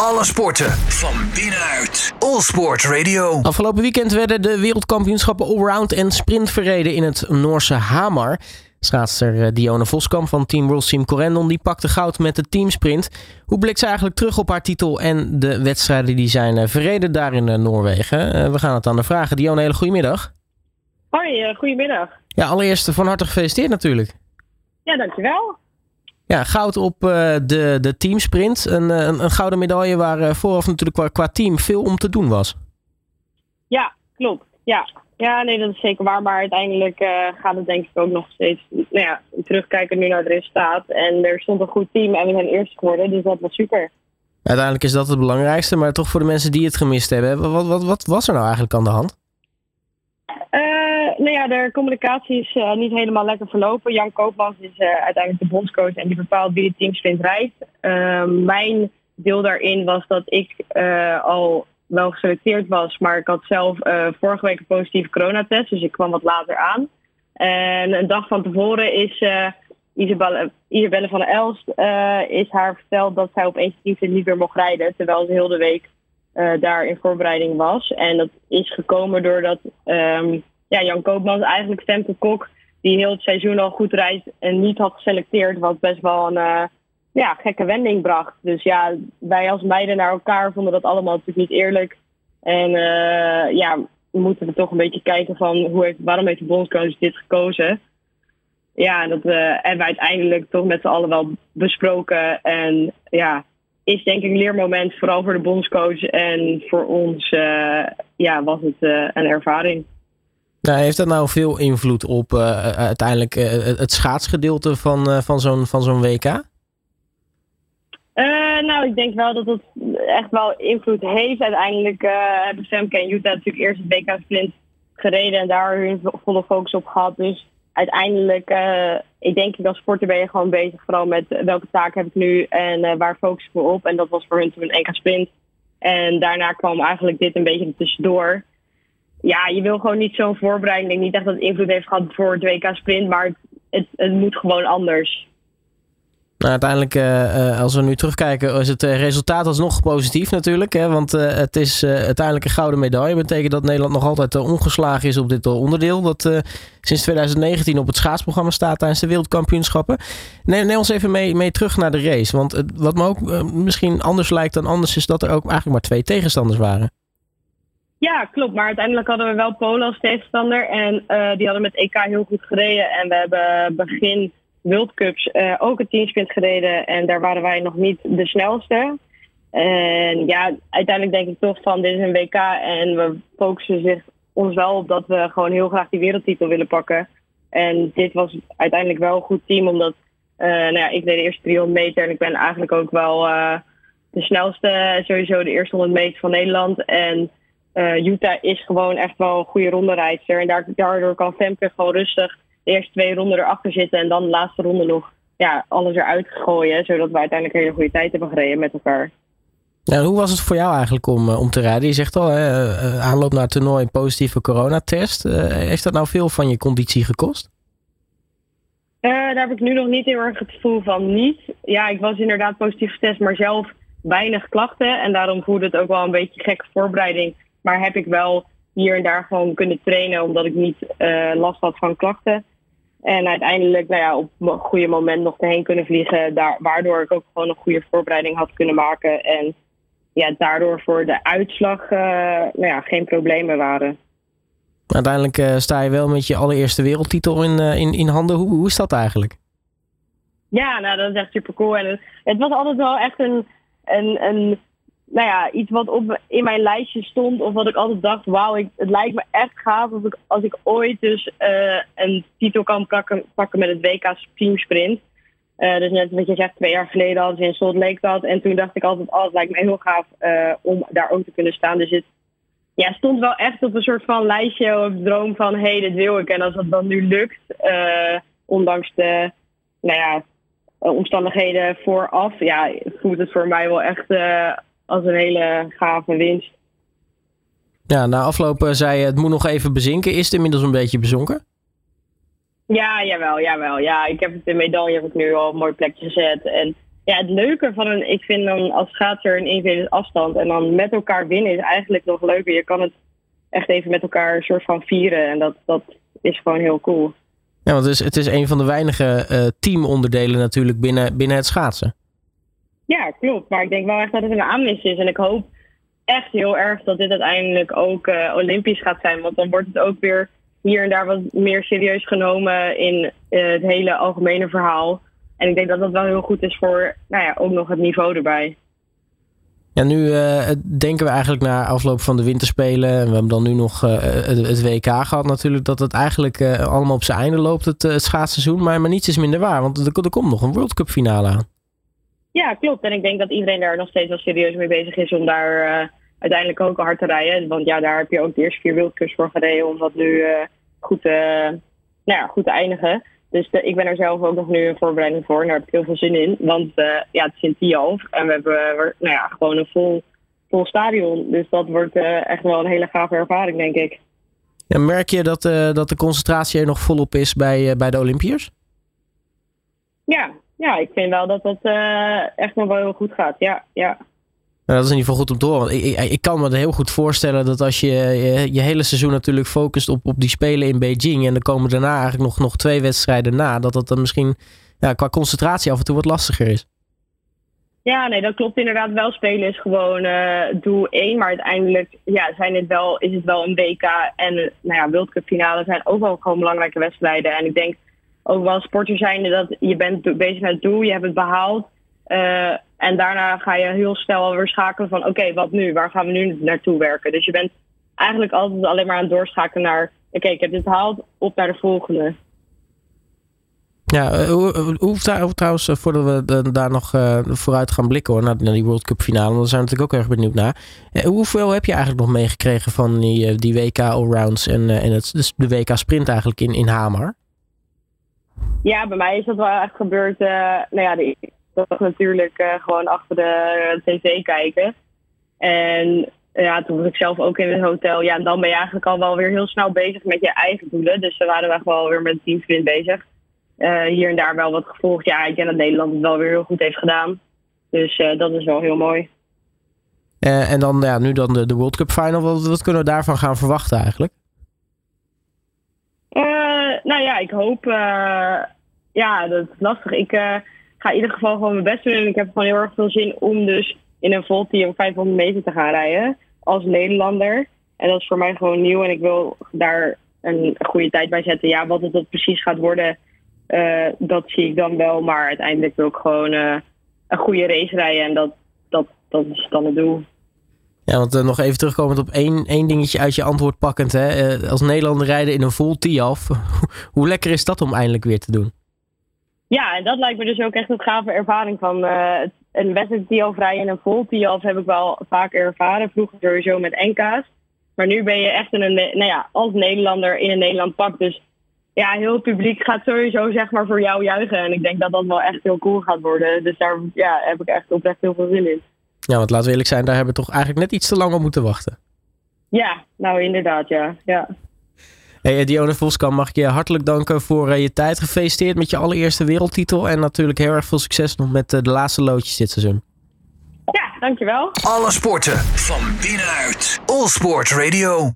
Alle sporten van binnenuit. All Sport Radio. Afgelopen weekend werden de wereldkampioenschappen allround en sprint verreden in het Noorse Hamar. Schaatster eh, Dione Voskamp van Team World Team Corendon die pakte goud met de teamsprint. Hoe blikt ze eigenlijk terug op haar titel en de wedstrijden die zijn eh, verreden daar in eh, Noorwegen? We gaan het aan de vragen. Dione, hele goedemiddag. Hoi, goedemiddag. Ja, allereerst van harte gefeliciteerd natuurlijk. Ja, dankjewel. Ja, goud op de, de teamsprint. Een, een, een, gouden medaille waar vooraf natuurlijk qua, qua team veel om te doen was. Ja, klopt. Ja, ja, nee, dat is zeker waar. Maar uiteindelijk uh, gaat het denk ik ook nog steeds... Nou ja, terugkijken nu naar het resultaat. En er stond een goed team en we zijn eerst geworden. Dus dat was super. Uiteindelijk is dat het belangrijkste. Maar toch voor de mensen die het gemist hebben. Wat, wat, wat was er nou eigenlijk aan de hand? Uh, nou ja, de communicatie is uh, niet helemaal lekker verlopen. Jan Koopmans is uiteindelijk de bondscoach en die bepaalt wie het teamsprint rijdt. Ehm, mijn deel daarin was dat ik al wel geselecteerd was. Maar ik had zelf vorige week een positieve coronatest, dus ik kwam wat later aan. En een dag van tevoren is Isabelle, van der Elst is haar verteld dat zij opeens niet meer mocht rijden. Terwijl ze heel de week daar in voorbereiding was. En dat is gekomen doordat um, ja, Jan Koopmans eigenlijk Femke Kok, die heel het seizoen al goed rijdt en niet had geselecteerd. Wat best wel een ja, gekke wending bracht. Dus ja, wij als meiden naar elkaar vonden dat allemaal natuurlijk niet eerlijk. En uh, ja, we moeten we toch een beetje kijken van hoe heeft, waarom heeft de bondscoach dit gekozen. Ja, dat uh, hebben we uiteindelijk toch met z'n allen wel besproken. En ja, is denk ik een leermoment, vooral voor de bondscoach. En voor ons ja, was het een ervaring. Nou, heeft dat nou veel invloed op uiteindelijk het schaatsgedeelte van, van zo'n van zo'n WK? Nou, ik denk wel dat het echt wel invloed heeft. Uiteindelijk uh, hebben Femke en Jutta natuurlijk eerst het WK Sprint gereden en daar hun volle focus op gehad. Dus uiteindelijk, uh, ik denk ik als sporter ben je gewoon bezig vooral met welke taak heb ik nu en waar focus ik me op. En dat was voor hun toen een EK Sprint. En daarna kwam eigenlijk dit een beetje tussendoor. Ja, je wil gewoon niet zo'n voorbereiding. Ik denk niet echt dat het invloed heeft gehad voor het WK Sprint, maar het, het moet gewoon anders. Nou, uiteindelijk, uh, uh, als we nu terugkijken, is het uh, resultaat alsnog positief natuurlijk. Hè? Want het is uiteindelijk een gouden medaille. Dat betekent dat Nederland nog altijd ongeslagen is op dit onderdeel. Dat sinds 2019 op het schaatsprogramma staat tijdens de wereldkampioenschappen. Neem, neem ons even mee, mee terug naar de race. Want wat me ook misschien anders lijkt dan anders, is dat er ook eigenlijk maar twee tegenstanders waren. Ja, klopt. Maar uiteindelijk hadden we wel Polen als tegenstander. En die hadden met EK heel goed gereden. En we hebben begin World Cups uh, ook een teamsprint gereden. En daar waren wij nog niet de snelste. En ja, uiteindelijk denk ik toch van dit is een WK. En we focussen zich ons wel op dat we gewoon heel graag die wereldtitel willen pakken. En dit was uiteindelijk wel een goed team. Omdat uh, nou ja, ik deed de eerste 300 meter. En ik ben eigenlijk ook wel de snelste. Sowieso de eerste 100 meter van Nederland. En uh, Utah is gewoon echt wel een goede ronderijdster. En daardoor kan Femke gewoon rustig de eerste twee ronden erachter zitten en dan de laatste ronde nog ja, alles eruit gooien. Zodat we uiteindelijk een hele goede tijd hebben gereden met elkaar. Hoe was het voor jou eigenlijk om, eh, om te rijden? Je zegt al, hè, eh, aanloop naar het toernooi, positieve coronatest. Uh, heeft dat nou veel van je conditie gekost? Uh, daar heb ik nu nog niet heel erg het gevoel van niet. Ja, ik was inderdaad positief getest, maar zelf weinig klachten. En daarom voelde het ook wel een beetje gekke voorbereiding. Maar heb ik wel hier en daar gewoon kunnen trainen, omdat ik niet last had van klachten. En uiteindelijk nou ja, op een goede moment nog erheen kunnen vliegen. Daar, waardoor ik ook gewoon een goede voorbereiding had kunnen maken. En ja, daardoor voor de uitslag uh, nou ja, geen problemen waren. Uiteindelijk uh, sta je wel met je allereerste wereldtitel in, in, in handen. Hoe, hoe is dat eigenlijk? Ja, nou dat is echt super cool. En het, het was altijd wel echt een, een, een nou ja, iets wat op, in mijn lijstje stond. Of wat ik altijd dacht, wauw, het lijkt me echt gaaf als ik, als ik ooit dus uh, een titel kan pakken, pakken met het WK teamsprint. Uh, dus net wat je zegt, twee jaar geleden hadden ze in Salt Lake dat. En toen dacht ik altijd, oh, het lijkt me heel gaaf uh, om daar ook te kunnen staan. Dus het ja, stond wel echt op een soort van lijstje of droom van, hé, hey, dit wil ik. En als dat dan nu lukt, ondanks de, nou ja, omstandigheden vooraf, ja, voelt het voor mij wel echt als een hele gave winst. Ja, na afloop zei je het moet nog even bezinken. Is het inmiddels een beetje bezonken? Ja, jawel, jawel. Ja, ik heb de medaille heb ik nu al op een mooi plekje gezet. En ja, het leuke van een, ik vind dan als schaatser een individuele afstand en dan met elkaar winnen is eigenlijk nog leuker. Je kan het echt even met elkaar een soort van vieren en dat, dat is gewoon heel cool. Ja, want het is, het is een van de weinige uh, teamonderdelen natuurlijk binnen, binnen het schaatsen. Ja, klopt. Maar ik denk wel echt dat het een aanmis is. En ik hoop echt heel erg dat dit uiteindelijk ook uh, Olympisch gaat zijn. Want dan wordt het ook weer hier en daar wat meer serieus genomen in uh, het hele algemene verhaal. En ik denk dat dat wel heel goed is voor nou ja, ook nog het niveau erbij. Ja, nu uh, denken we eigenlijk naar afloop van de winterspelen. En we hebben dan nu nog het, WK gehad natuurlijk. Dat het eigenlijk allemaal op zijn einde loopt, het, het schaatsseizoen. Maar, maar niets is minder waar, want er, er, komt nog een World Cup finale aan. Ja, klopt. En ik denk dat iedereen daar nog steeds wel serieus mee bezig is om daar uiteindelijk ook hard te rijden. Want ja, daar heb je ook de eerste vier World Cups voor gereden om dat nu goed, nou ja, goed te eindigen. Dus de, ik ben er zelf ook nog nu een voorbereiding voor. En daar heb ik heel veel zin in. Want uh, ja, het is in Tialf. En we hebben nou ja, gewoon een vol, vol stadion. Dus dat wordt uh, echt wel een hele gave ervaring, denk ik. Ja, merk je dat, uh, dat de concentratie er nog volop is bij, bij de Olympiërs? Ja, ja, ik vind wel dat dat echt nog wel heel goed gaat. Ja, ja. Nou, dat is in ieder geval goed om te horen. Ik, ik, ik, kan me heel goed voorstellen dat als je, je, je hele seizoen natuurlijk focust op, op die spelen in Beijing. En er komen daarna eigenlijk nog, nog twee wedstrijden na. Dat dat dan misschien ja, qua concentratie af en toe wat lastiger is. Ja, nee, dat klopt inderdaad wel. Spelen is gewoon uh, doel één. Maar uiteindelijk ja, zijn het wel, is het wel een WK. En nou ja, World Cup finale zijn ook wel gewoon belangrijke wedstrijden. En ik denk ook wel sporter zijnde dat je bent bezig met het doel. Je hebt het behaald. Uh, en daarna ga je heel snel alweer schakelen van oké, wat nu? Waar gaan we nu naartoe werken? Dus je bent eigenlijk altijd alleen maar aan het doorschakelen naar oké, ik heb dit gehaald, op naar de volgende. Ja, eh, hoe, trouwens, eh, voordat we daar nog vooruit gaan blikken hoor, naar, naar die World Cup finale, daar zijn we natuurlijk ook erg benieuwd naar. hoeveel heb je eigenlijk nog meegekregen van die, die WK Allrounds en, en het, dus de WK Sprint eigenlijk in, in Hamar? Ja, bij mij is dat wel echt gebeurd. nou ja, de toch natuurlijk uh, gewoon achter de tv kijken. En ja, toen was ik zelf ook in het hotel. Ja, en dan ben je eigenlijk al wel weer heel snel bezig met je eigen doelen. Dus we waren echt wel weer met teamsprint bezig. Uh, hier en daar wel wat gevolgd. Ja, ik denk dat Nederland het wel weer heel goed heeft gedaan. Dus uh, dat is wel heel mooi. Uh, en dan ja, nu dan de, de World Cup Final. Wat, wat, kunnen we daarvan gaan verwachten eigenlijk? Nou ja, ik hoop... ja, dat is lastig. Ik ga in ieder geval gewoon mijn best doen. En ik heb gewoon heel erg veel zin om dus in een Volti op 500 meter te gaan rijden. Als Nederlander. En dat is voor mij gewoon nieuw. En ik wil daar een goede tijd bij zetten. Ja, wat het dat precies gaat worden, uh, dat zie ik dan wel. Maar uiteindelijk wil ik gewoon een goede race rijden. En dat, dat, dat is dan het doel. Ja, want uh, nog even terugkomend op één, één dingetje uit je antwoord pakkend. Hè? als Nederlander rijden in een vol TIAF. Hoe lekker is dat om eindelijk weer te doen? Ja, en dat lijkt me dus ook echt een gave ervaring van uh, een wedstrijd TIAF rijden en een vol TIAF heb ik wel vaak ervaren. Vroeger sowieso met NK's. Maar nu ben je echt in een, nou ja, als Nederlander in een Nederland pak. Dus ja, heel het publiek gaat sowieso zeg maar voor jou juichen. En ik denk dat dat wel echt heel cool gaat worden. Dus daar ja, heb ik echt oprecht heel veel zin in. Ja, want laten we eerlijk zijn, daar hebben we toch eigenlijk net iets te lang op moeten wachten. Ja, nou inderdaad, ja. ja. Hey, Dionne Voskamp, mag ik je hartelijk danken voor uh, je tijd. Gefeliciteerd met je allereerste wereldtitel. En natuurlijk heel erg veel succes nog met uh, de laatste loodjes dit seizoen. Ja, dankjewel. Alle sporten van binnenuit. All Sport Radio.